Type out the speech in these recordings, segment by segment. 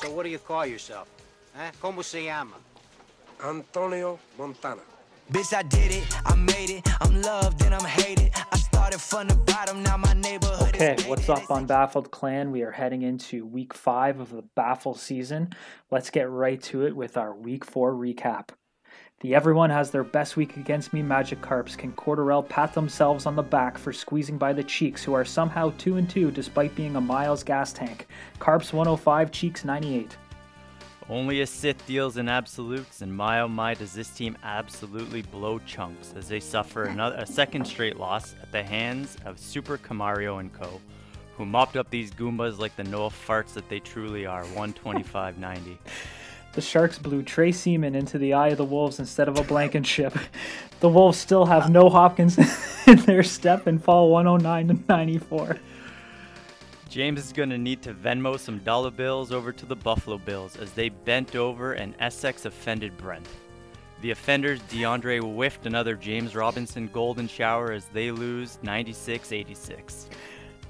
So what do you call yourself? Huh? Como se llama? Antonio Montana. Bitch, I did it, I made it, I'm loved and I'm hated. I started from the bottom, now my neighborhood Okay, is what's up on Baffled Clan? We are heading into week five of the BAFFL season. Let's get right to it with our week four recap. The everyone has their best week against me Magic Carps can Corderell pat themselves on the back for squeezing by the Cheeks, who are somehow 2 and 2 despite being a Miles gas tank. Carps 105, Cheeks 98. Only a Sith deals in absolutes, and my oh my does this team absolutely blow chunks as they suffer another a second straight loss at the hands of Super Camario and Co., who mopped up these Goombas like the Noah farts that they truly are, 125.90. The Sharks blew Trey Seaman into the eye of the Wolves instead of a Blankenship. The Wolves still have no Hopkins in their step and fall 109 to 94. James is going to need to Venmo some dollar bills over to the Buffalo Bills as they bent over and Essex offended Brent. The offenders, DeAndre whiffed another James Robinson golden shower as they lose 96 86.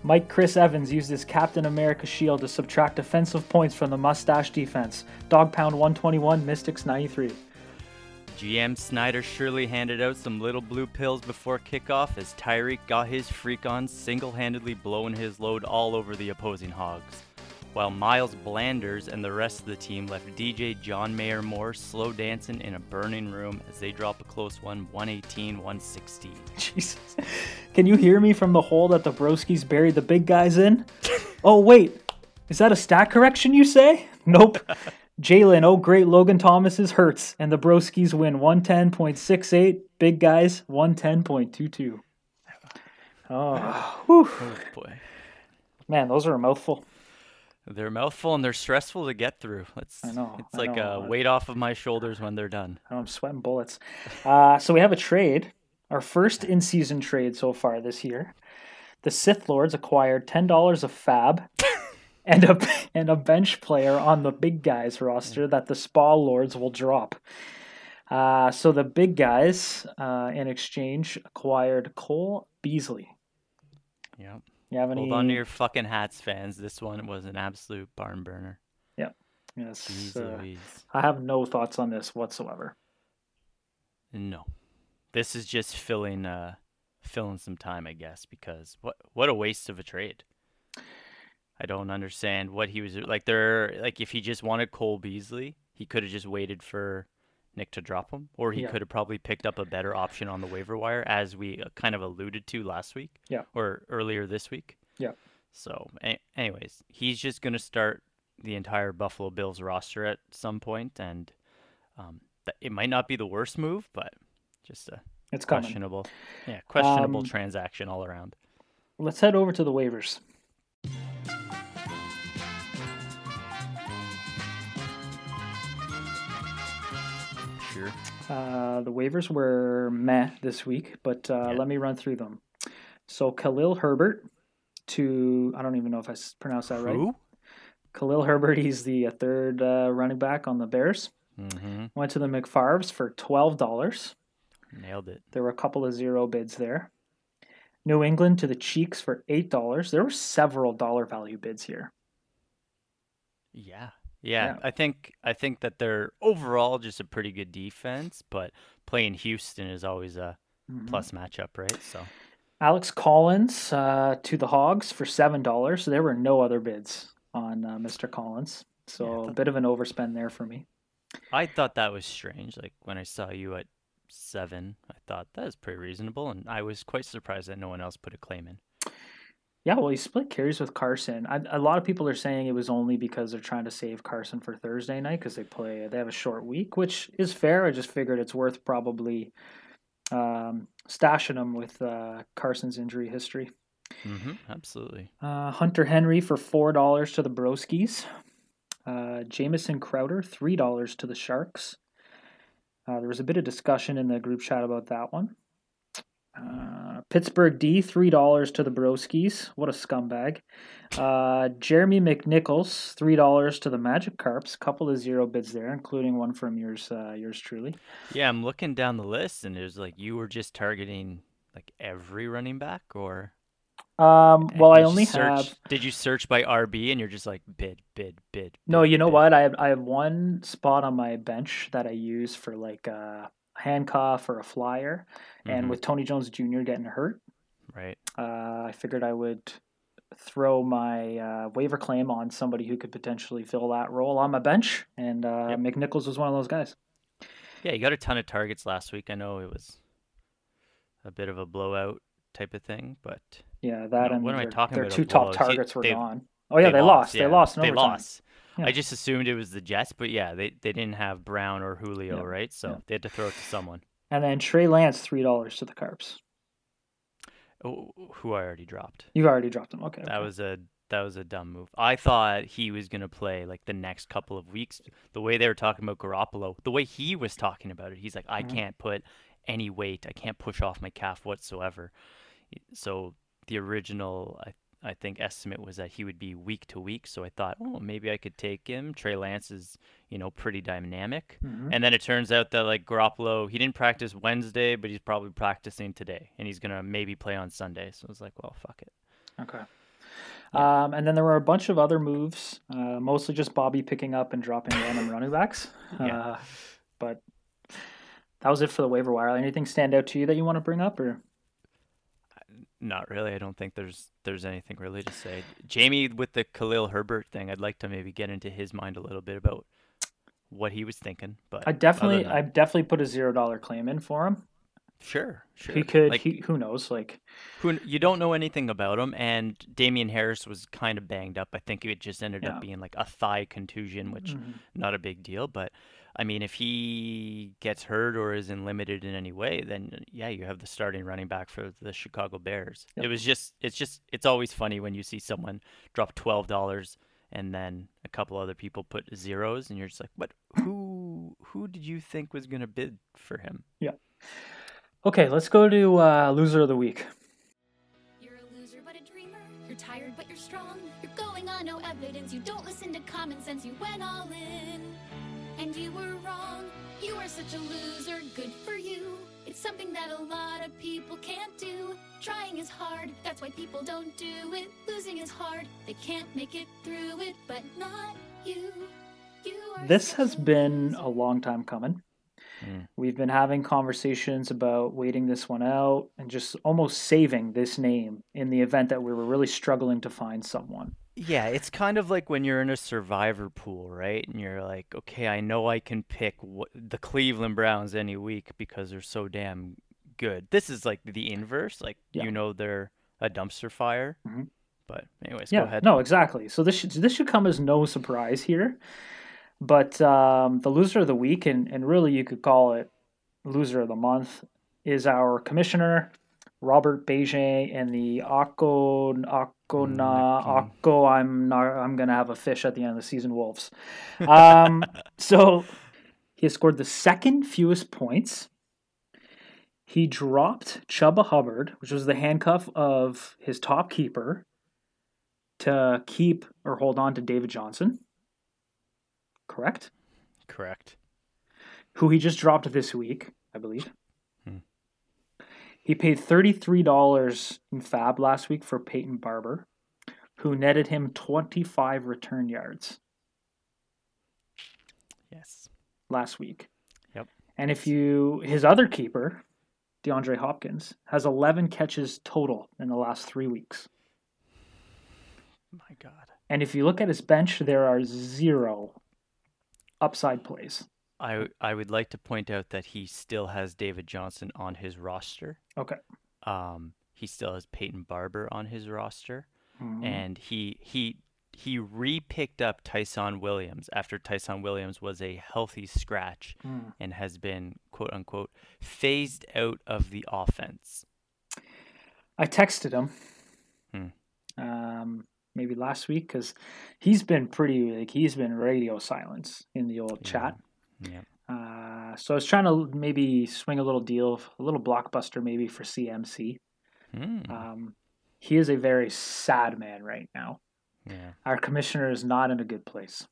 Mike Chris Evans used his Captain America shield to subtract defensive points from the mustache defense. Dog pound 121, Mystics 93. GM Snyder surely handed out some little blue pills before kickoff as Tyreek got his freak on, single handedly blowing his load all over the opposing Hogs. While Miles Blanders and the rest of the team left DJ John Mayer Moore slow dancing in a burning room as they drop a close one 118 116. Jesus. Can you hear me from the hole that the Broskis buried the big guys in? Oh, wait. Is that a stat correction you say? Nope. Jalen, oh great, Logan Thomas is hurts, and the Broskis win 110.68. Big guys, 110.22. Oh. Oh boy. man, those are a mouthful. They're mouthful and they're stressful to get through. It's, I know, It's I like know. a weight off of my shoulders when they're done. I'm sweating bullets. Uh, so we have a trade, our first in-season trade so far this year. The Sith Lords acquired ten dollars of Fab and a and a bench player on the big guys roster that the Spa Lords will drop. Uh, so the big guys, uh, in exchange, acquired Cole Beasley. Yeah. You have any? Hold on to your fucking hats, fans. This one was an absolute barn burner. Yes, Jeez uh, I have no thoughts on this whatsoever. No. This is just filling uh filling some time, I guess, because what what a waste of a trade. I don't understand what he was like there like if he just wanted Cole Beasley, he could have just waited for Nick to drop him or he Yeah. could have probably picked up a better option on the waiver wire as we uh, kind of alluded to last week Yeah. or earlier this week. Yeah. So, a- anyways, he's just going to start the entire Buffalo Bills roster at some point and um, th- it might not be the worst move, but just a It's coming. questionable, yeah, questionable Um, transaction all around. Let's head over to the waivers. Uh, the waivers were meh this week, but uh, Yeah. let me run through them. So Khalil Herbert to I don't even know if I pronounced that right. Who? Khalil Herbert, he's the uh, third uh, running back on the Bears. Mm-hmm. Went to the McFarves for twelve dollars. Nailed it. There were a couple of zero bids there. New England to the Cheeks for eight dollars. There were several dollar value bids here. Yeah. Yeah. Yeah. I think I think that they're overall just a pretty good defense, but playing Houston is always a Mhm. plus matchup, right? So Alex Collins uh, to the Hogs for seven dollars. So there were no other bids on uh, Mr. Collins. So Yeah, a bit of an overspend there for me. I thought that was strange. Like when I saw you at seven, I thought that is pretty reasonable, and I was quite surprised that no one else put a claim in. Yeah, well, he split carries with Carson. I, a lot of people are saying it was only because they're trying to save Carson for Thursday night because they play they have a short week, which is fair. I just figured it's worth probably um, stashing him with uh, Carson's injury history. Mm-hmm. Absolutely. Uh, Hunter Henry for four dollars to the Broskis. Uh, Jamison Crowder three dollars to the Sharks. Uh, there was a bit of discussion in the group chat about that one. Uh, Pittsburgh D three dollars to the Broskis. What a scumbag. Uh, Jeremy McNichols three dollars to the Magic Carps. Couple of zero bids there, including one from yours, uh, yours truly. Yeah, I'm looking down the list, and there's like you were just targeting like every running back, or Um, well, I only search, have Did you search by RB and you're just like bid, bid, bid? no. You know bid? what? I have I have one spot on my bench that I use for like a handcuff or a flyer, and Mhm. with Tony Jones Jr. getting hurt, Right. uh, I figured I would throw my uh, waiver claim on somebody who could potentially fill that role on my bench, and uh, Yep. McNichols was one of those guys. Yeah, you got a ton of targets last week. I know it was a bit of a blowout type of thing, but Yeah, that No, and what am I their, talking their about, a two top targets were they- gone. Oh yeah, they, lost. They yeah. lost. in They overtime. lost. Yeah. I just assumed it was the Jets, but yeah, they, they didn't have Brown or Julio, Yeah. right? So Yeah. they had to throw it to someone. And then Trey Lance, three dollars to the Carps. Oh, who I already dropped. You've already dropped them. Okay. That okay. was a that was a dumb move. I thought he was gonna play like the next couple of weeks. The way they were talking about Garoppolo, the way he was talking about it, he's like, I Mhm. can't put any weight. I can't push off my calf whatsoever. So the original, I I think estimate was that he would be week to week. So I thought, oh, maybe I could take him. Trey Lance is, you know, pretty dynamic. Mhm. And then it turns out that like Garoppolo, he didn't practice Wednesday, but he's probably practicing today, and he's gonna maybe play on Sunday. So I was like, well, fuck it. Okay. Um, and then there were a bunch of other moves, uh, mostly just Bobby picking up and dropping random running backs. Yeah. Uh, but that was it for the waiver wire. Anything stand out to you that you want to bring up, or Not really. I don't think there's there's anything really to say. Jamie with the Khalil Herbert thing, I'd like to maybe get into his mind a little bit about what he was thinking. But I definitely, than I definitely put a zero dollar claim in for him. sure, sure. He could, like he, who knows? Like, who you don't know anything about him, and Damien Harris was kind of banged up. I think it just ended Yeah. up being like a thigh contusion, which mhm. not a big deal. But I mean, if he gets hurt or is in limited in any way, then yeah, you have the starting running back for the Chicago Bears. Yep. It was just, it's just, it's always funny when you see someone drop twelve dollars and then a couple other people put zeros, and you're just like, what? Who, who did you think was gonna bid for him? Yeah. Okay, let's go to uh, loser of the week. You're a loser but a dreamer. You're tired but you're strong. You're going on no evidence. You don't listen to common sense. You went all in. And you were wrong. You are such a loser. Good for you. It's something that a lot of people can't do. Trying is hard. That's why people don't do it. Losing is hard. They can't make it through it, but not you. You are This has a been a long time coming. Mm. We've been having conversations about waiting this one out and just almost saving this name in the event that we were really struggling to find someone. Yeah, it's kind of like when you're in a survivor pool, right? And you're like, okay, I know I can pick wh- the Cleveland Browns any week because they're so damn good. This is like the inverse. Like, Yeah. you know, they're a dumpster fire. Mhm. But, anyways, yeah, go ahead. no, exactly. So this should this should come as no surprise here. But um, the loser of the week, and, and really you could call it loser of the month, is our commissioner, Robert Beijing, and the Akko Mm, Akko. I'm not. I'm gonna have a fish at the end of the season. Wolves. Um, so he has scored the second fewest points. He dropped Chuba Hubbard, which was the handcuff of his top keeper, to keep or hold on to David Johnson. Correct? Correct. Who he just dropped this week, I believe. He paid $33 in fab last week for Peyton Barber, who netted him 25 return yards Yes. last week. Yep. And if you, his other keeper, DeAndre Hopkins, has 11 catches total in the last three weeks. My God. And if you look at his bench, there are zero upside plays. I, I would like to point out that he still has David Johnson on his roster. Okay. Um, he still has Peyton Barber on his roster. Mhm. and he he he re-picked up Ty'Son Williams after Ty'Son Williams was a healthy scratch Mm. and has been quote unquote phased out of the offense. I texted him Hmm. um, maybe last week because he's been pretty like he's been radio silence in the old chat. Yeah. Uh, so I was trying to maybe swing a little deal, a little blockbuster maybe for CMC. Hmm. Um, he is a very sad man right now. yeah. Our commissioner is not in a good place.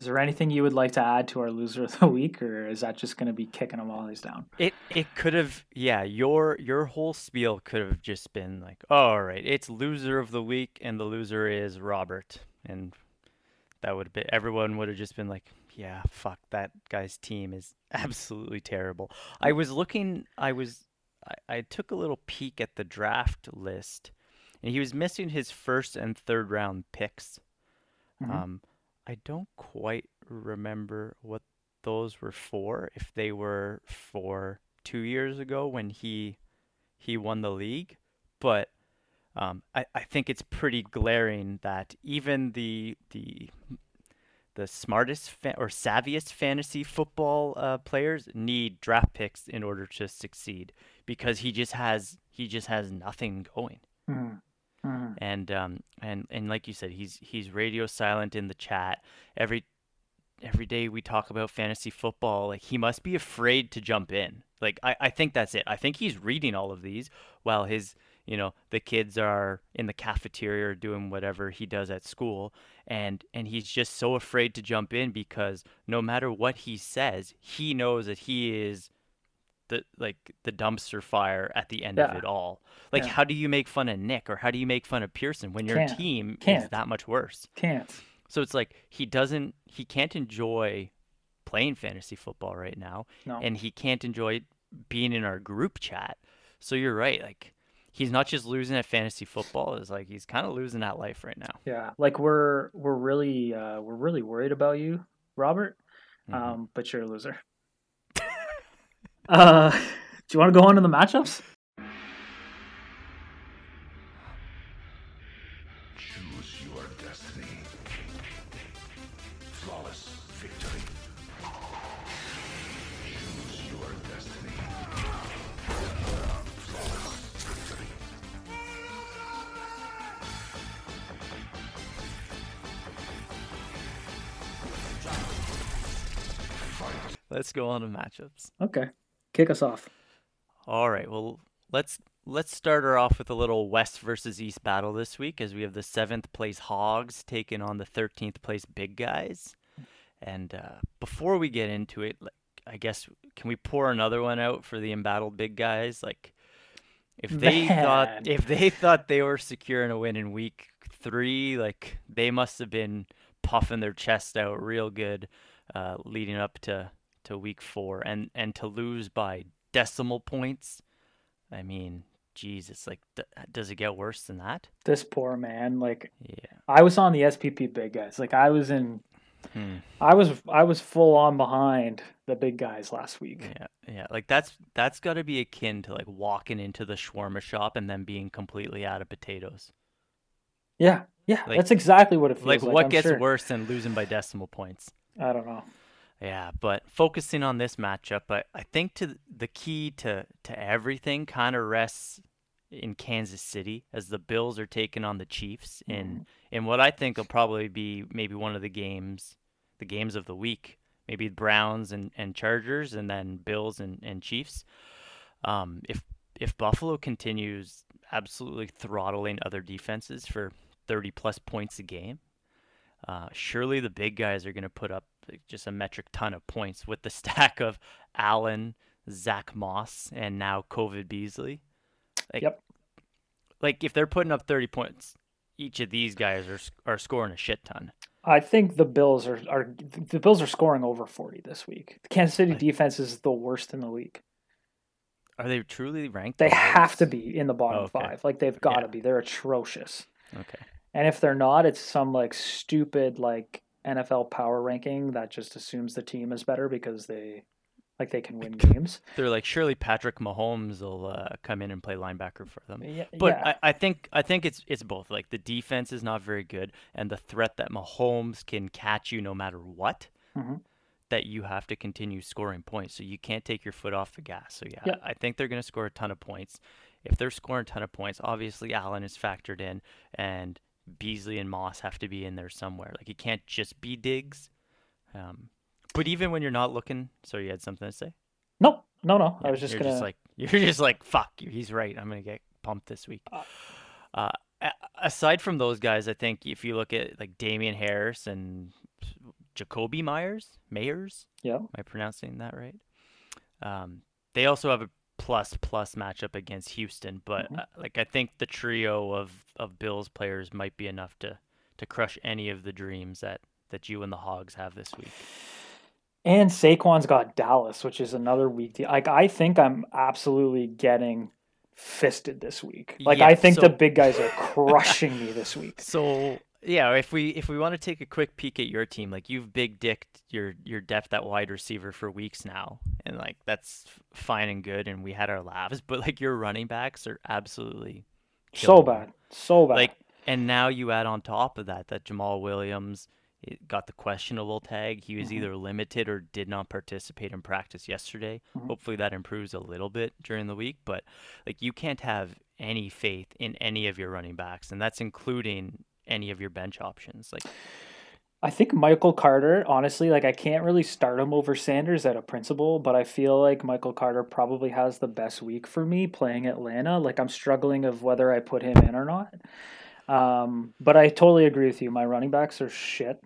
Is there anything you would like to add to our loser of the week, or is that just going to be kicking them while he's down? It it could have yeah your your whole spiel could have just been like oh, all right it's loser of the week and the loser is Robert and that would have been everyone would have just been like yeah fuck that guy's team is absolutely terrible. I was looking I was I, I took a little peek at the draft list and he was missing his first and third round picks. Mhm. Um, I don't quite remember what those were for. If they were for two years ago when he he won the league, but um, I, I think it's pretty glaring that even the the the smartest fa- or savviest fantasy football uh, players need draft picks in order to succeed because he just has he just has nothing going Mhm. Mhm. and um and and like you said he's he's radio silent in the chat every every day we talk about fantasy football like he must be afraid to jump in like i i think that's it i think he's reading all of these while his you know the kids are in the cafeteria or doing whatever he does at school and and he's just so afraid to jump in because no matter what he says he knows that he is the like the dumpster fire at the end of it all like Yeah. how do you make fun of nick or how do you make fun of pearson when your Can't. team is Can't. that much worse Can't. so it's like he doesn't he can't enjoy playing fantasy football right now No. and he can't enjoy being in our group chat so you're right like he's not just losing at fantasy football it's like he's kind of losing that life right now Yeah, like we're we're really uh, we're really worried about you, Robert. Mhm. Um, but you're a loser. uh, do you want to go on to the matchups? Let's go on to matchups Okay, kick us off. All right. Well, let's let's start her off with a little West versus East battle this week, as we have the seventh place Hogs taking on the thirteenth place Big Guys. And uh, before we get into it, like, I guess can we pour another one out for the embattled Big Guys? Like, if they Man. thought if they thought they were securing a win in week three, like they must have been puffing their chest out real good, uh, leading up to to week four, and and to lose by decimal points. I mean, Jesus, like, d- does it get worse than that? This poor man. Like Yeah. I was on the SPP big guys. Like I was in. Hmm. I was I was full on behind the big guys last week. Yeah, yeah. Like that's that's got to be akin to like walking into the shawarma shop and then being completely out of potatoes. Yeah, yeah, Like- that's exactly what it feels Like, like. what I'm gets sure. worse than losing by decimal points? I don't know. Yeah, but focusing on this matchup, I, I think to the key to to everything kind of rests in Kansas City as the Bills are taking on the Chiefs in in what I think will probably be maybe one of the games, the games of the week. Maybe Browns and, and Chargers, and then Bills and, and Chiefs. Um, if if Buffalo continues absolutely throttling other defenses for 30 plus points a game, uh, surely the big guys are going to put up just a metric ton of points with the stack of Allen, Zach Moss, and now COVID Beasley. Like, Yep. Like if they're putting up 30 points, each of these guys are are scoring a shit ton. I think the Bills are are the Bills are scoring over forty this week. The Kansas City defense is the worst in the league. Are they truly ranked? They the have to be in the bottom Oh, okay. five. Like they've got to Yeah. be. They're atrocious. Okay. And if they're not, it's some like stupid like NFL power ranking that just assumes the team is better because they like they can win games. They're like surely Patrick Mahomes will uh, come in and play linebacker for them. Yeah, But yeah. I, I think I think it's it's both. Like the defense is not very good, and the threat that Mahomes can catch you no matter what, Mhm. that you have to continue scoring points. So you can't take your foot off the gas. So yeah, Yeah. I think they're going to score a ton of points. If they're scoring a ton of points, obviously Allen is factored in, and Beasley and Moss have to be in there somewhere. Like it can't just be Diggs. Um, but even when you're not looking, so you had something to say? no, no, no. I was just you're gonna. just like you're just like fuck. He's right. I'm gonna get pumped this week. Uh, Uh, aside from those guys, I think if you look at like Damien Harris and Jacoby Myers, Mayers. Yeah. Am I pronouncing that right? Um, they also have a plus plus matchup against Houston, but Mhm. uh, like I think the trio of of Bills players might be enough to to crush any of the dreams that that you and the Hogs have this week. And Saquon's got Dallas, which is another week. Like I think I'm absolutely getting fisted this week. Like Yeah, I think so- the big guys are crushing me this week. So yeah, if we if we want to take a quick peek at your team, like you've big dicked your your depth at wide receiver for weeks now, and like that's fine and good, and we had our laughs, but like your running backs are absolutely So bad. So bad. Like, and now you add on top of that that Jamaal Williams got the questionable tag. He was Mhm. either limited or did not participate in practice yesterday. Mhm. Hopefully that improves a little bit during the week, but like you can't have any faith in any of your running backs, and that's including any of your bench options. Like, I think Michael Carter, honestly, like I can't really start him over Sanders at a principal, but I feel like Michael Carter probably has the best week for me playing Atlanta. Like I'm struggling of whether I put him in or not. Um, but I totally agree with you. My running backs are shit.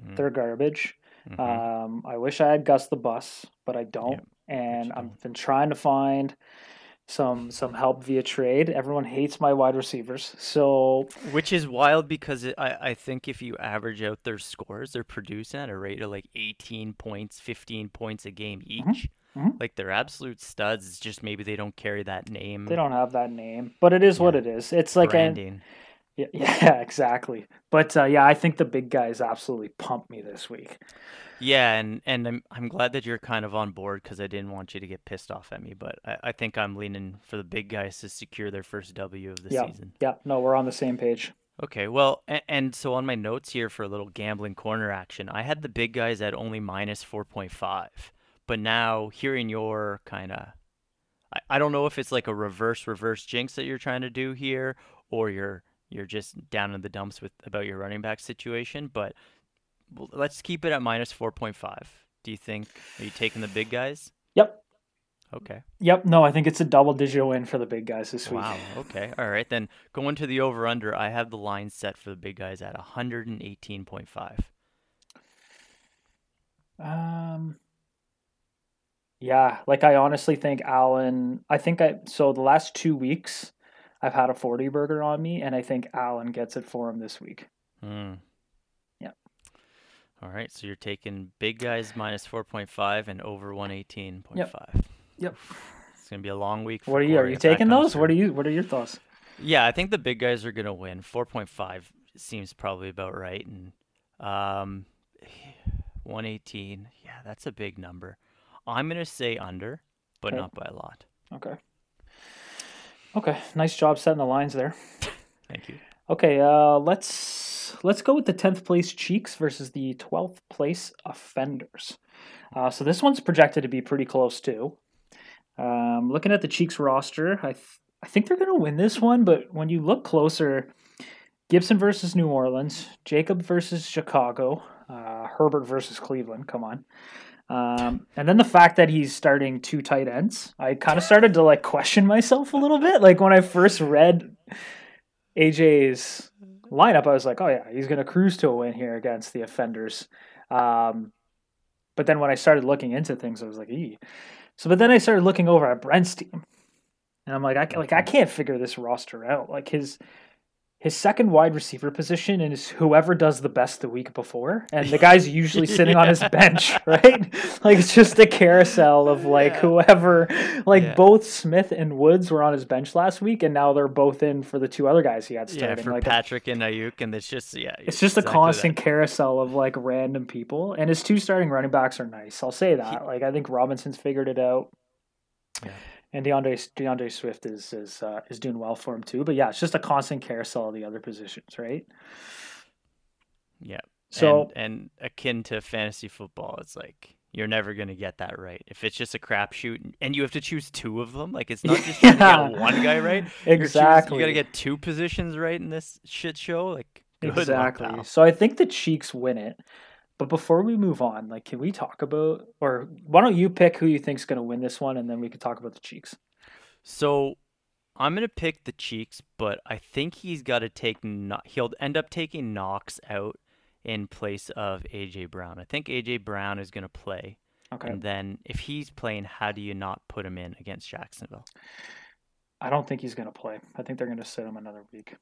mhm, They're garbage. mhm. Um, I wish I had Gus the Bus, but I don't. and I've been trying to find some some help via trade. Everyone hates my wide receivers, so Which is wild because it, I, I think if you average out their scores, they're producing at a rate of like 18 points, 15 points a game each. mhm. Like they're absolute studs. It's just maybe they don't carry that name. they don't have that name. But it is what it is. It's like an, branding. Yeah, yeah, exactly. But uh, yeah, I think the big guys absolutely pumped me this week. Yeah, and and I'm I'm glad that you're kind of on board because I didn't want you to get pissed off at me, but I, I think I'm leaning for the big guys to secure their first W of the Yeah. season. Yeah, no, we're on the same page. Okay, well, and, and so on my notes here for a little gambling corner action, I had the big guys at only minus 4.5. But now hearing your kind of I, I don't know if it's like a reverse reverse jinx that you're trying to do here or you're you're just down in the dumps with about your running back situation, but let's keep it at minus 4.5. Do you think are you taking the big guys? Yep. Okay. Yep. No, I think it's a double digit win for the big guys this week. Wow. Okay. All right. Then going to the over under, I have the line set for the big guys at 118.5. Um. Yeah, like I honestly think Allen. I think I so the last two weeks, I've had a forty burger on me, and I think Allen gets it for him this week. Hmm. Yep. All right. So you're taking big guys minus 4.5 and over 118.5. Yep. yep. It's gonna be a long week. For What are you? Are you taking those? What are you? What are your thoughts? Yeah, I think the big guys are gonna win. 4.5 seems probably about right, and um, 118. Yeah, that's a big number. I'm gonna say under, but Okay. not by a lot. Okay. Okay. Nice job setting the lines there. Thank you. Okay. Uh, let's let's go with the tenth place Cheeks versus the twelfth place Offenders. Uh, so this one's projected to be pretty close too. Um, looking at the Cheeks roster, I th- I think they're going to win this one, but when you look closer, Gibson versus New Orleans, Jacob versus Chicago, uh, Herbert versus Cleveland. Come on. Um, and then the fact that he's starting two tight ends, I kind of started to like question myself a little bit. Like when I first read AJ's lineup, I was like, oh yeah, he's going to cruise to a win here against the offenders. Um, but then when I started looking into things, I was like, ee. So, but then I started looking over at Brent's team, and I'm like, I like I can't figure this roster out. Like his his second wide receiver position is whoever does the best the week before, and the guy's usually sitting on his bench, right? like it's just a carousel of like Yeah. whoever. Like Yeah. both Smith and Woods were on his bench last week, and now they're both in for the two other guys he had Yeah, starting. for like Patrick and Aiyuk, and it's just yeah. it's just a exactly that. constant carousel of like random people, and his two starting running backs are nice. I'll say that. Like I think Robinson's figured it out, Yeah. And DeAndre DeAndre Swift is is uh, is doing well for him too. But yeah, it's just a constant carousel of the other positions, right? Yeah. So and, and akin to fantasy football, it's like you're never gonna get that right. If it's just a crapshoot and you have to choose two of them, like it's not just to Yeah. get one guy right. Exactly, you gotta get two positions right in this shit show. Like good luck, exactly. So I think the Cheeks win it. But before we move on, like, can we talk about, or why don't you pick who you think's going to win this one, and then we can talk about the Cheeks. So I'm gonna pick the cheeks, but I think he's got to take. He'll end up taking Knox out in place of AJ Brown. I think AJ Brown is going to play. Okay. And then if he's playing, how do you not put him in against Jacksonville? I don't think he's going to play. I think they're going to sit him another week.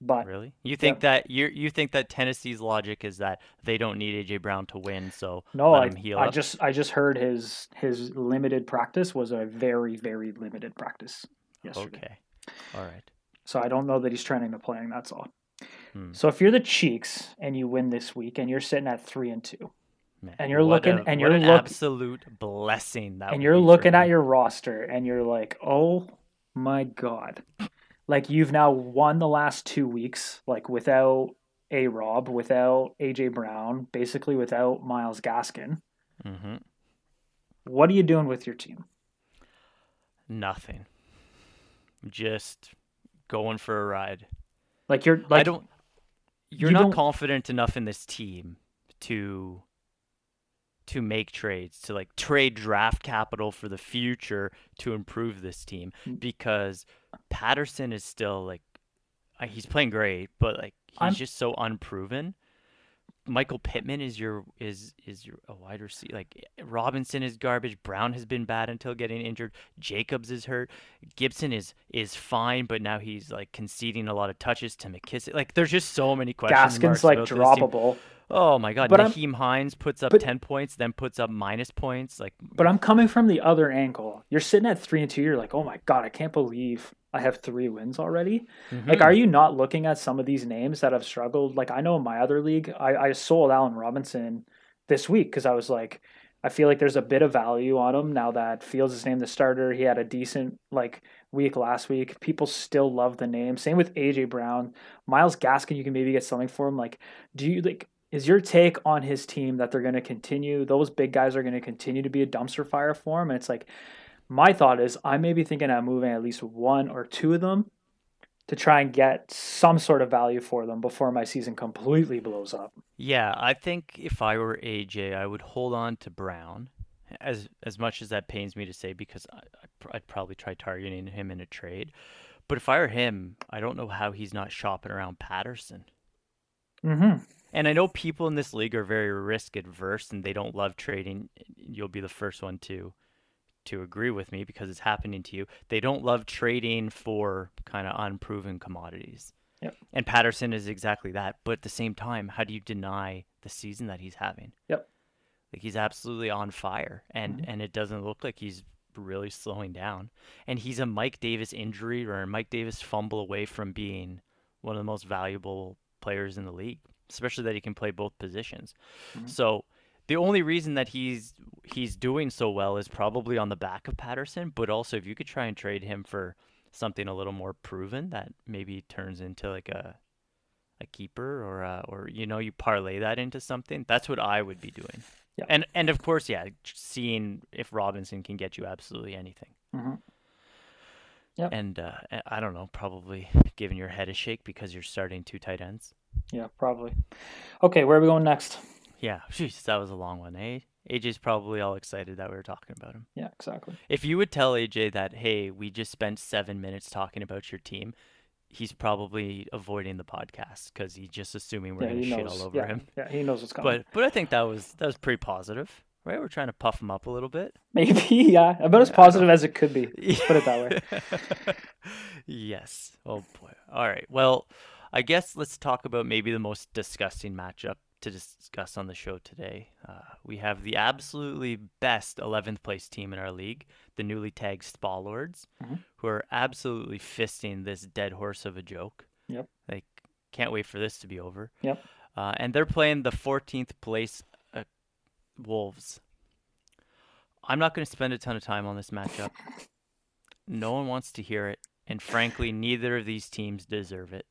But Really? You think that you you think that Tennessee's logic is that they don't need AJ Brown to win, so no, let I, him heal I just I just heard his his limited practice was a very very limited practice yesterday. Okay. All right. So I don't know that he's training to playing. That's all. Hmm. So if you're the Cheeks and you win this week and you're sitting at three and two, Man, And you're looking- a- and you're an look- absolute blessing that and you're looking at your roster and you're like, oh my god, like you've now won the last two weeks, like without a Rob, without AJ Brown, basically without Myles Gaskin. Mhm. What are you doing with your team? nothing. Just going for a ride. Like you're like I don't. You're you not don't- confident enough in this team to to make trades to like trade draft capital for the future to improve this team Mm. because Patterson is still like uh, he's playing great, but like he's I'm- just so unproven. Michael Pittman is your is is your a wide receiver. Like Robinson is garbage. Brown has been bad until getting injured. Jacobs is hurt. Gibson is is fine, but now he's like conceding a lot of touches to McKissic. Like there's just so many questions. Gaskin's like about this team. droppable. Oh my God, But I'm- Hines puts up but- ten points, then puts up minus points. Like But I'm coming from the other angle. You're sitting at three and two. You're like, oh my god, I can't believe I have three wins already. Like, Mhm. are you not looking at some of these names that have struggled? Like, I know in my other league, I, I sold Allen Robinson this week because I was like, I feel like there's a bit of value on him now that Fields is named the starter. He had a decent like week last week. People still love the name. Same with AJ Brown, Myles Gaskin. You can maybe get something for him. Like, do you like? Is your take on his team that they're going to continue? Those big guys are going to continue to be a dumpster fire for him. And it's like, my thought is, I may be thinking of moving at least one or two of them to try and get some sort of value for them before my season completely blows up. Yeah, I think if I were AJ, I would hold on to Brown, as as much as that pains me to say, because I, I'd I'd probably try targeting him in a trade. But if I were him, I don't know how he's not shopping around Patterson. Mm-hmm. And I know people in this league are very risk adverse and they don't love trading. You'll be the first one to to agree with me because it's happening to you. They don't love trading for kind of unproven commodities. Yep. And Patterson is exactly that. But at the same time, how do you deny the season that he's having? Yep. Like he's absolutely on fire and mm-hmm. and it doesn't look like he's really slowing down. And he's a Mike Davis injury or a Mike Davis fumble away from being one of the most valuable players in the league, especially that he can play both positions. So the only reason that he's he's doing so well is probably on the back of Patterson, but also if you could try and trade him for something a little more proven that maybe turns into like a a keeper or a, or you know you parlay that into something, that's what I would be doing. Yeah. And and of course, yeah, seeing if Robinson can get you absolutely anything. Mhm. Yep. And uh, I don't know, probably giving your head a shake because you're starting two tight ends. Yeah, probably. Okay, where are we going next? Yeah, jeez, that was a long one, eh? AJ's probably all excited that we were talking about him. Yeah, exactly. If you would tell AJ that, hey, we just spent seven minutes talking about your team, he's probably avoiding the podcast because he's just assuming we're yeah, gonna shit knows. all over yeah, him. yeah, he knows what's coming. But but I think that was that was pretty positive, right? We're trying to puff him up a little bit. maybe, yeah, about as positive as it could be. Let's put it that way. yes. Oh boy. All right. Well, I guess let's talk about maybe the most disgusting matchup to discuss on the show today. Uh, we have the absolutely best 11th place team in our league, the newly tagged Spa Lords, Mhm. who are absolutely fisting this dead horse of a joke. Yep. Like, can't wait for this to be over. Yep. Uh, and they're playing the 14th place uh, Wolves. I'm not going to spend a ton of time on this matchup. No one wants to hear it, and frankly, neither of these teams deserve it.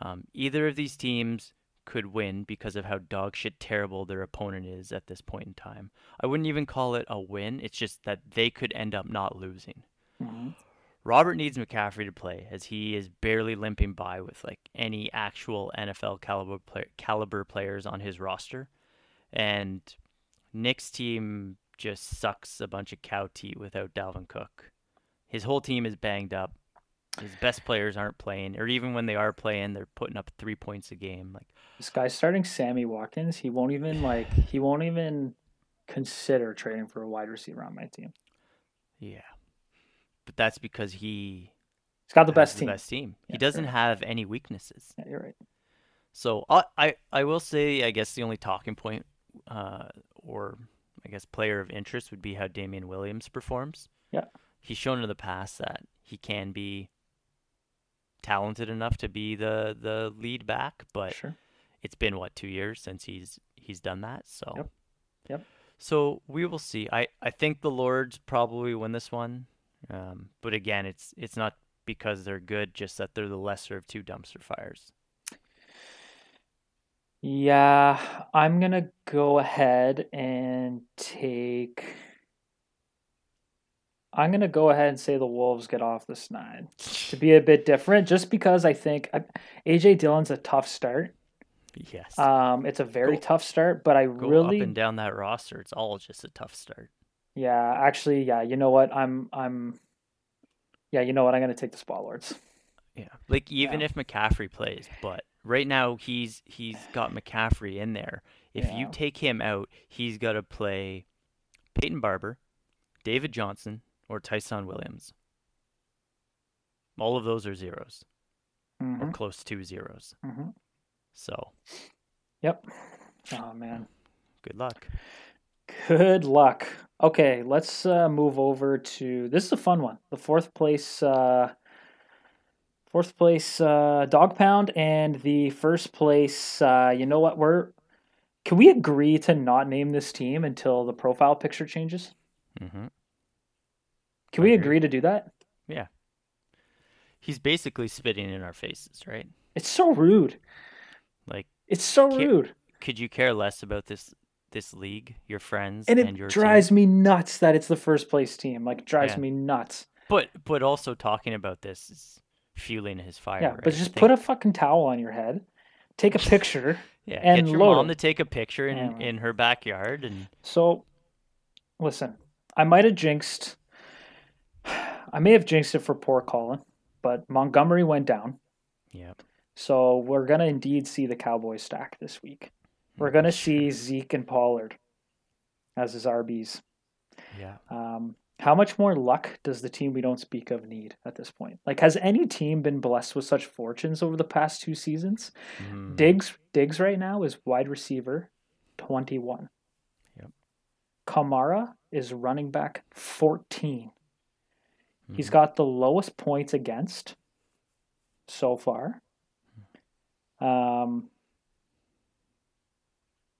Um, either of these teams could win because of how dog shit terrible their opponent is at this point in time. I wouldn't even call it a win. It's just that they could end up not losing. Mhm. Robert needs McCaffrey to play as he is barely limping by with like any actual NFL caliber play- caliber players on his roster, and Nick's team just sucks a bunch of cow teat without Dalvin Cook. His whole team is banged up. His best players aren't playing, or even when they are playing, they're putting up three points a game. Like, This guy's starting Sammy Watkins. He won't even like he won't even consider trading for a wide receiver on my team. yeah, but that's because he He's got the best the team. best team. Yeah, he doesn't fair. have any weaknesses. Yeah, you're right. So I, I I will say I guess the only talking point, uh, or I guess player of interest would be how Damien Williams performs. Yeah. He's shown in the past that he can be talented enough to be the the lead back, but Sure. it's been what two years since he's he's done that. So. Yep. Yep. So we will see. I I think the Lords probably win this one, um, but again, it's it's not because they're good, just that they're the lesser of two dumpster fires. Yeah, I'm gonna go ahead and take. I'm gonna go ahead and say the Wolves get off the snide to be a bit different, just because I think I- AJ Dillon's a tough start. Yes. Um, it's a very Go- tough start, but I Go really, up and down that roster. It's all just a tough start. yeah, actually, yeah. You know what? I'm, I'm, yeah. You know what? I'm gonna take the Spot Lords. Yeah. Like even Yeah. if McCaffrey plays, but right now he's he's got McCaffrey in there. If you take him out, he's got to play Peyton Barber, David Johnson, or Ty'Son Williams. All of those are zeros or Mhm, close to zeros. mhm. So Yep. Oh man. good luck. Good luck. Okay, let's uh, move over to this is a fun one. The fourth place, uh, fourth place uh, dog pound, and the first place. Uh, you know what? We're can we agree to not name this team until the profile picture changes? hmm Can we agree. to do that? Yeah. He's basically spitting in our faces, right? It's so rude. Like, It's so rude, could you care less about this this league, your friends, and and, it your drives team? me nuts that it's the first place team. Like, drives Yeah. me nuts. But but also talking about this is fueling his fire. Yeah, right? but just put a fucking towel on your head, take a picture. yeah, and get your load mom it. to take a picture in Yeah. in her backyard and So, listen, I might have jinxed. I may have jinxed it for poor Colin, but Montgomery went down. yeah. So we're gonna indeed see the Cowboys stack this week. We're gonna see Zeke and Pollard as his RBs. Yeah. Um, how much more luck does the team we don't speak of need at this point? Like, has any team been blessed with such fortunes over the past two seasons? Mhm. Diggs Diggs right now is wide receiver 21. Yep. Kamara is running back 14. He's got the lowest points against so far. Um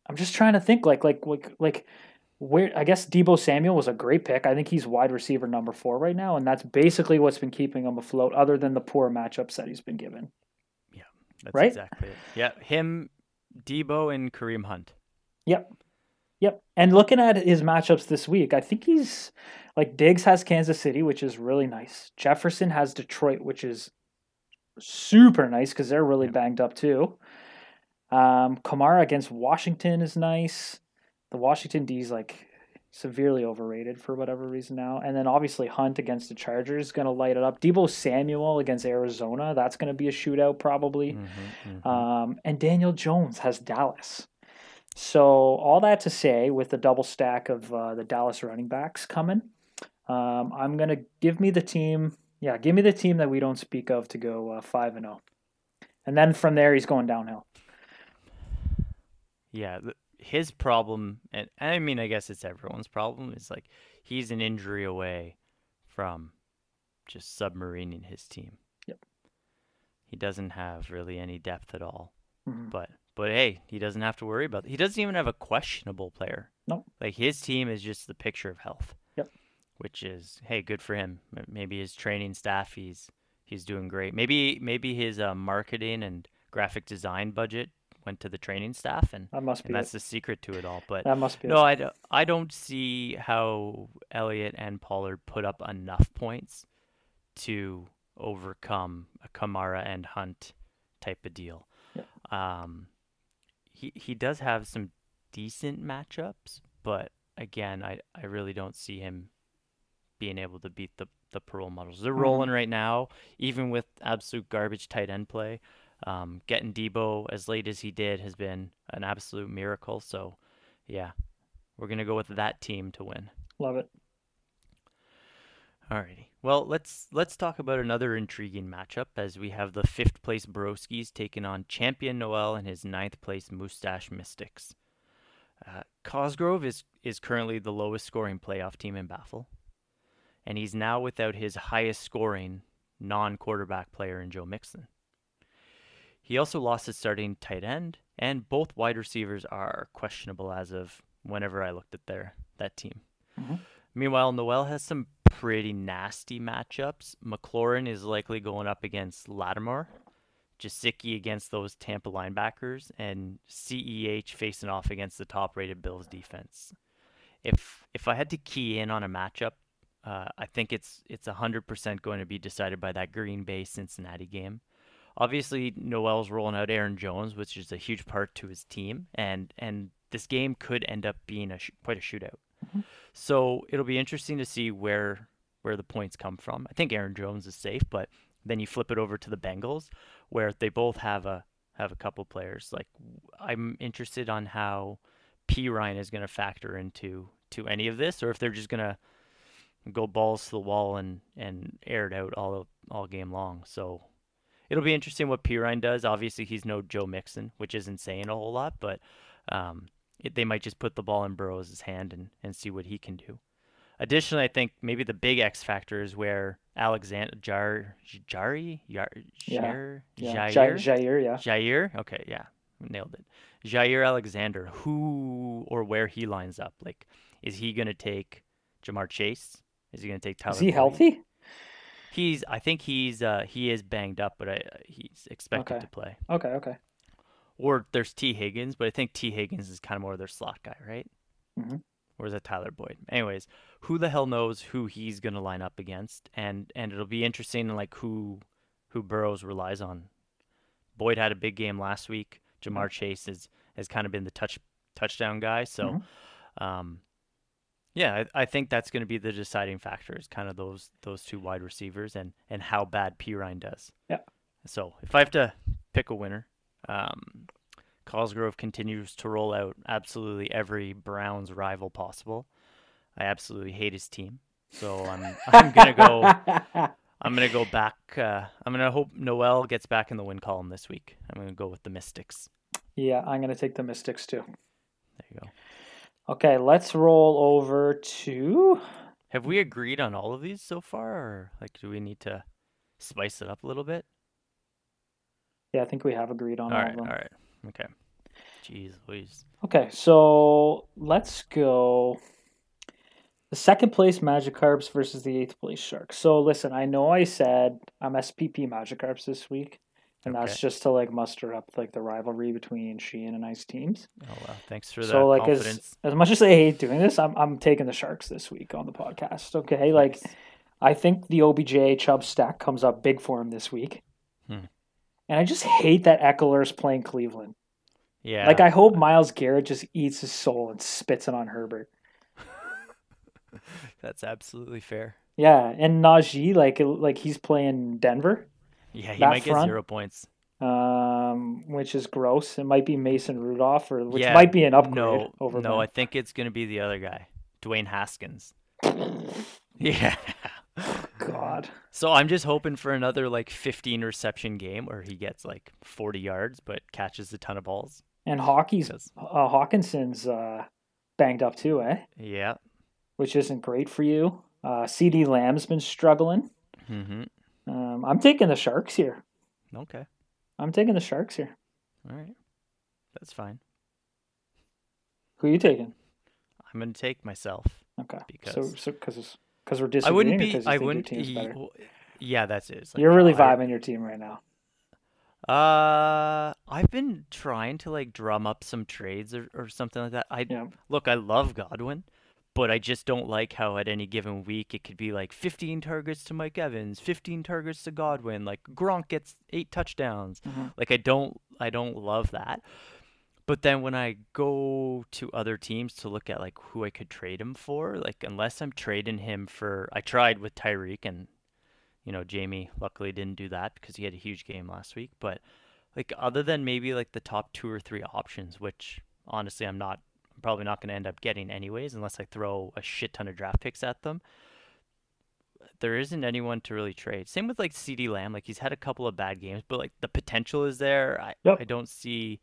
I'm just trying to think like like like like where I guess Deebo Samuel was a great pick. I think he's wide receiver number 4 right now and that's basically what's been keeping him afloat other than the poor matchups that he's been given. Yeah, that's right? exactly it. Yeah, him, Deebo, and Kareem Hunt. Yep. Yep. And looking at his matchups this week, I think he's like Diggs has Kansas City, which is really nice. Jefferson has Detroit, which is super nice because they're really banged up too. Um, Kamara against Washington is nice. The Washington D is like severely overrated for whatever reason now. And then obviously Hunt against the Chargers is going to light it up. Deebo Samuel against Arizona, that's going to be a shootout probably. Mhm, mhm. Um, and Daniel Jones has Dallas. So all that to say, with the double stack of uh, the Dallas running backs coming, um, I'm gonna give me the team. Yeah, give me the team that we don't speak of to go uh, five and zero, and then from there he's going downhill. Yeah, his problem, and I mean, I guess it's everyone's problem, is like he's an injury away from just submarining his team. Yep. He doesn't have really any depth at all. Mhm. But but hey, he doesn't have to worry about. He doesn't even have a questionable player. No. Like his team is just the picture of health. Yep. Which is hey, good for him. Maybe his training staff, he's he's doing great. Maybe maybe his uh, marketing and graphic design budget went to the training staff, and, That must be and that's the secret to it all. But That must be no, it. I, I don't see how Elliott and Pollard put up enough points to overcome a Kamara and Hunt type of deal. Yep. Um, he he does have some decent matchups, but again, I I really don't see him being able to beat the the parole models. They're Mhm. rolling right now, even with absolute garbage tight end play. Um, getting Deebo as late as he did has been an absolute miracle. So, yeah, we're gonna go with that team to win. Love it. Alrighty. Well, let's let's talk about another intriguing matchup as we have the fifth place Broskis taking on Champion Noel and his ninth place Mustache Mystics. Uh, Cosgrove is is currently the lowest scoring playoff team in BAFFL, and he's now without his highest scoring non-quarterback player in Joe Mixon. He also lost his starting tight end, and both wide receivers are questionable as of whenever I looked at their that team. Meanwhile, Noel has some pretty nasty matchups. McLaurin is likely going up against Lattimore, Gesicki against those Tampa linebackers, and CEH facing off against the top-rated Bills defense. If if I had to key in on a matchup, uh, I think it's it's hundred percent going to be decided by that Green Bay Cincinnati game. Obviously, Noel's rolling out Aaron Jones, which is a huge part to his team, and and this game could end up being a sh- quite a shootout. So it'll be interesting to see where where the points come from. I think Aaron Jones is safe, but then you flip it over to the Bengals, where they both have a have a couple players. Like I'm interested on how Perine is going to factor into to any of this, or if they're just going to go balls to the wall and and air it out all all game long. So it'll be interesting what Perine does. Obviously, he's no Joe Mixon, which isn't saying a whole lot, but um, it, they might just put the ball in Burrows' hand and, and see what he can do. Additionally, I think maybe the big X factor is where Alexander Jar Jari Jar, Jair Yeah. Jair Jair, Jair yeah. Jair. Okay, yeah, nailed it. Jaire Alexander. Who or where he lines up? Like, is he gonna take Ja'Marr Chase? Is he gonna take Tyler? Is he Boyd? healthy? He's. I think he's. Uh, he is banged up, but I, he's expected Okay. to play. Okay, okay. Or there's Tee Higgins, but I think Tee Higgins is kind of more of their slot guy, right? Mhm. Or is it Tyler Boyd? Anyways, who the hell knows who he's gonna line up against, and and it'll be interesting in like who who Burrows relies on. Boyd had a big game last week. Ja'Marr Chase is has kind of been the touch touchdown guy, so um, yeah, I, I think that's going to be the deciding factor is kind of those those two wide receivers and and how bad Perine does. Yeah. So if I have to pick a winner, um, Cosgrove continues to roll out absolutely every Browns rival possible. I absolutely hate his team, so I'm I'm gonna go. I'm gonna go back. Uh, I'm gonna hope Noel gets back in the win column this week. I'm gonna go with the Mystics. Yeah, I'm gonna take the Mystics too. There you go. Okay, let's roll over to Have we agreed on all of these so far, or like do we need to spice it up a little bit? yeah. I think we have agreed on all all, right, of them. right, okay. Jeez, Louise. Okay, so let's go. The second place Magikarps versus the eighth place Sharks. So listen, I know I said I'm SPP Magikarps this week, and that's just to like muster up like the rivalry between Sheehan and Ice teams. Oh well, thanks for that. so like as confidence. as much as I hate doing this, I'm I'm taking the Sharks this week on the podcast. Okay, like Nice. I think the OBJ Chubb stack comes up big for him this week. Hmm. And I just hate that Ekeler's playing Cleveland. Yeah, Like I hope Myles Garrett just eats his soul and spits it on Herbert. that's absolutely fair. Yeah, and Najee like like he's playing Denver, Yeah, he might get zero points. um, which is gross. It might be Mason Rudolph, or which yeah, might be an upgrade No, over. no, I think it's gonna be the other guy, Dwayne Haskins. yeah. God. So I'm just hoping for another like 15 reception game where he gets like 40 yards but catches a ton of balls. And Because uh, Hockenson's uh, banged up too, eh? yeah, Which isn't great for you. Uh, CeeDee Lamb's been struggling. mm-hmm. Um, I'm taking the Sharks here. Okay, I'm taking the Sharks here. all right, that's fine. Who are you taking? I'm gonna take myself. Okay. Because- so because because we're I wouldn't be. I wouldn't. team's y- better? Yeah, that's it. Like, You're really no, I- vibing your team right now. Uh, I've been trying to like drum up some trades or, or something like that. I Yeah. look, I love Godwin, but I just don't like how at any given week it could be like 15 targets to Mike Evans, 15 targets to Godwin, like Gronk gets eight touchdowns. Mhm. Like I don't, I don't love that. But then when I go to other teams to look at like who I could trade him for, like unless I'm trading him for, I tried with Tyreek and you know Jamie luckily didn't do that because he had a huge game last week. But like other than maybe like the top two or three options, which honestly I'm not, I'm probably not going to end up getting anyways unless I throw a shit ton of draft picks at them. There isn't anyone to really trade. Same with like CeeDee Lamb. Like he's had a couple of bad games, but like the potential is there. I Yep. I don't see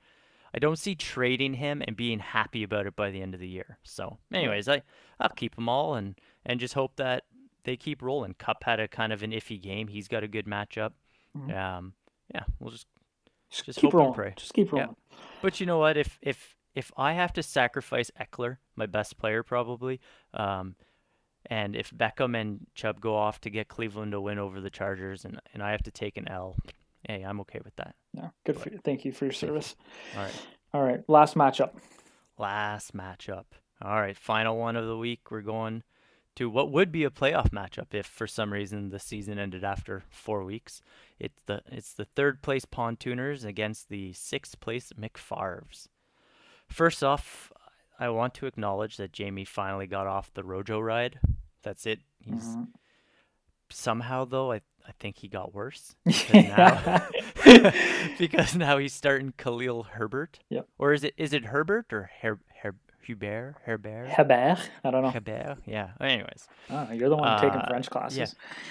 I don't see trading him and being happy about it by the end of the year. So, anyways, I I'll keep them all and and just hope that they keep rolling. Kupp had a kind of an iffy game. He's got a good matchup. Um, yeah, we'll just Just, Just keep hope and rolling. pray. Just keep Yeah. rolling. But you know what? If if if I have to sacrifice Ekeler, my best player probably, um, and if Beckham and Chubb go off to get Cleveland to win over the Chargers, and and I have to take an L, hey, I'm okay with that. Yeah, good for you. Thank you for your service. All right. All right, last matchup. Last matchup. All right, final one of the week. We're going to what would be a playoff matchup if for some reason the season ended after four weeks. It's the it's the third place Pontooners against the sixth place McFarves. First off, I want to acknowledge that Jamie finally got off the Rojo ride. That's it. He's Mhm. somehow though I I think he got worse because now because now he's starting Khalil Herbert. Yep. Or is it is it Herbert or Her, Her, Hubert Herbert Hebert. I don't know. Herbert? Yeah. Anyways, Oh, you're the one taking Uh, French classes. Yeah.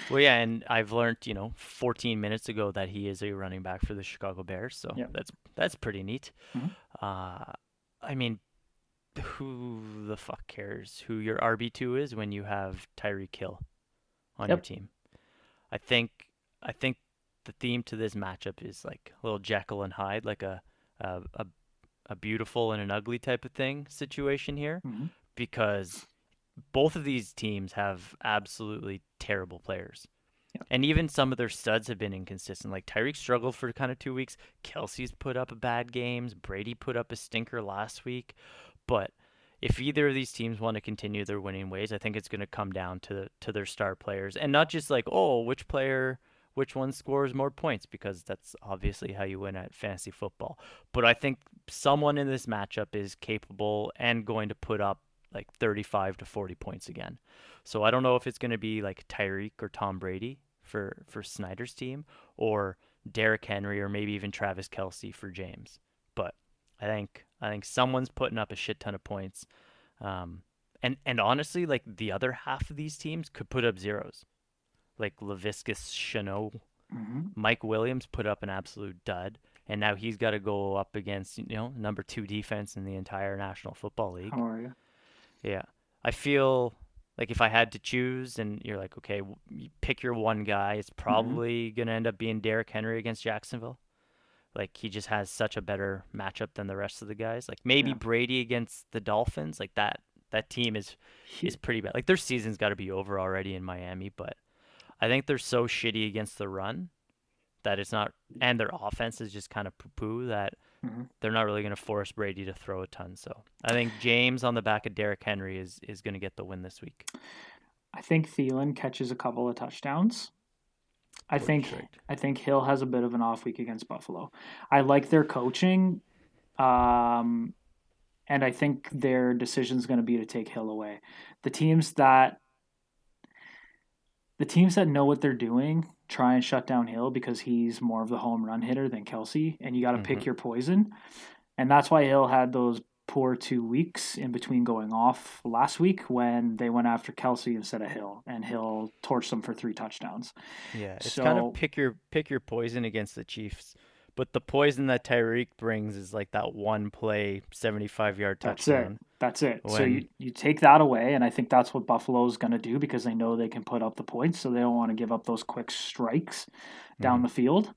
well, yeah, and I've learned you know 14 minutes ago that he is a running back for the Chicago Bears, so Yep. that's that's pretty neat. Mhm. Uh, I mean, who the fuck cares who your RB two is when you have Tyreek Hill on your team? I think I think the theme to this matchup is like a little Jekyll and Hyde, like a a a, a beautiful and an ugly type of thing situation here, Mhm. because both of these teams have absolutely terrible players. And even some of their studs have been inconsistent. Like Tyreek struggled for kind of two weeks. Kelce's put up bad games. Brady put up a stinker last week. But if either of these teams want to continue their winning ways, I think it's going to come down to to their star players, and not just like oh, which player, which one scores more points, because that's obviously how you win at fantasy football. But I think someone in this matchup is capable and going to put up like 35 to 40 points again. So I don't know if it's going to be like Tyreek or Tom Brady for for Snyder's team, or Derrick Henry, or maybe even Travis Kelce for James. But I think I think someone's putting up a shit ton of points. Um, and and honestly, like the other half of these teams could put up zeros. Like Laviska Shenault, Mhm. Mike Williams put up an absolute dud, and now he's got to go up against you know number two defense in the entire National Football League. How are you? Yeah. I feel like if I had to choose and you're like, okay, pick your one guy, it's probably going to end up being Derrick Henry against Jacksonville. Like he just has such a better matchup than the rest of the guys. Like maybe Yeah. Brady against the Dolphins, like that that team is is pretty bad. Like their season's got to be over already in Miami, but I think they're so shitty against the run that it's not and their offense is just kind of poo-poo that Mhm. they're not really going to force Brady to throw a ton. So I think James on the back of Derrick Henry is is going to get the win this week. I think Thielen catches a couple of touchdowns. I think Perfect. I think Hill has a bit of an off week against Buffalo. I like their coaching, um, and I think their decision is going to be to take Hill away. The teams that the teams that know what they're doing try and shut down Hill because he's more of the home run hitter than Kelce, and you got to pick Mhm. your poison, and that's why Hill had those poor two weeks in between going off last week when they went after Kelce instead of Hill, and Hill torched them for three touchdowns. Yeah, it's kind of pick your pick your poison against the Chiefs. But the poison that Tyreek brings is like that one play, 75 yard touchdown. That's it. That's it. So you, you take that away, and I think that's what Buffalo's going to do because they know they can put up the points, so they don't want to give up those quick strikes down mm-hmm. the field.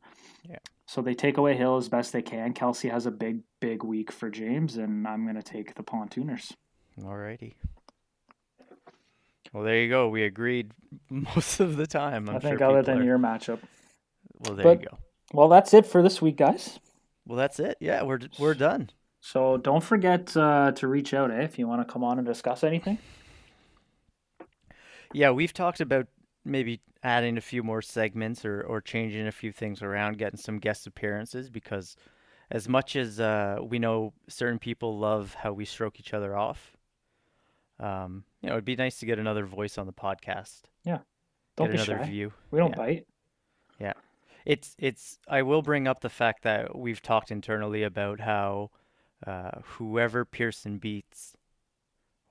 Yeah. So they take away Hill as best they can. Kelce has a big, big week for James, and I'm going to take the Pontooners. Alrighty. Well, there you go. We agreed most of the time. I'm I think sure other than are- your matchup. Well, there but- you go. Well, that's it for this week, guys. Well, that's it. Yeah, we're we're done. So don't forget uh, to reach out eh, if you want to come on and discuss anything. Yeah, we've talked about maybe adding a few more segments or, or changing a few things around, getting some guest appearances because as much as uh, we know certain people love how we stroke each other off, um, you know, it'd be nice to get another voice on the podcast. Yeah. Don't get be another shy. view. We don't bite. Yeah. bite. It's it's. I will bring up the fact that we've talked internally about how uh, whoever Pearson beats,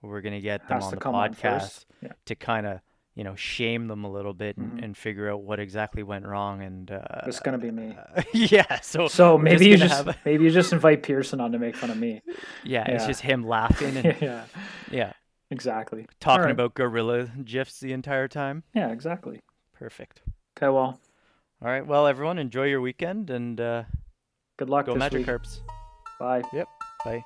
we're gonna get them on the on podcast. Yeah. to kind of you know shame them a little bit and, Mhm. and figure out what exactly went wrong. And uh, It's gonna be me. yeah. So So maybe you just have- maybe you just invite Pearson on to make fun of me. yeah, it's just him laughing and yeah, yeah, exactly. talking Alright. about gorilla gifs the entire time. Yeah, exactly. Perfect. Okay, well, All right. Well, everyone, enjoy your weekend and uh, good luck go this week. Bye. Yep. Bye.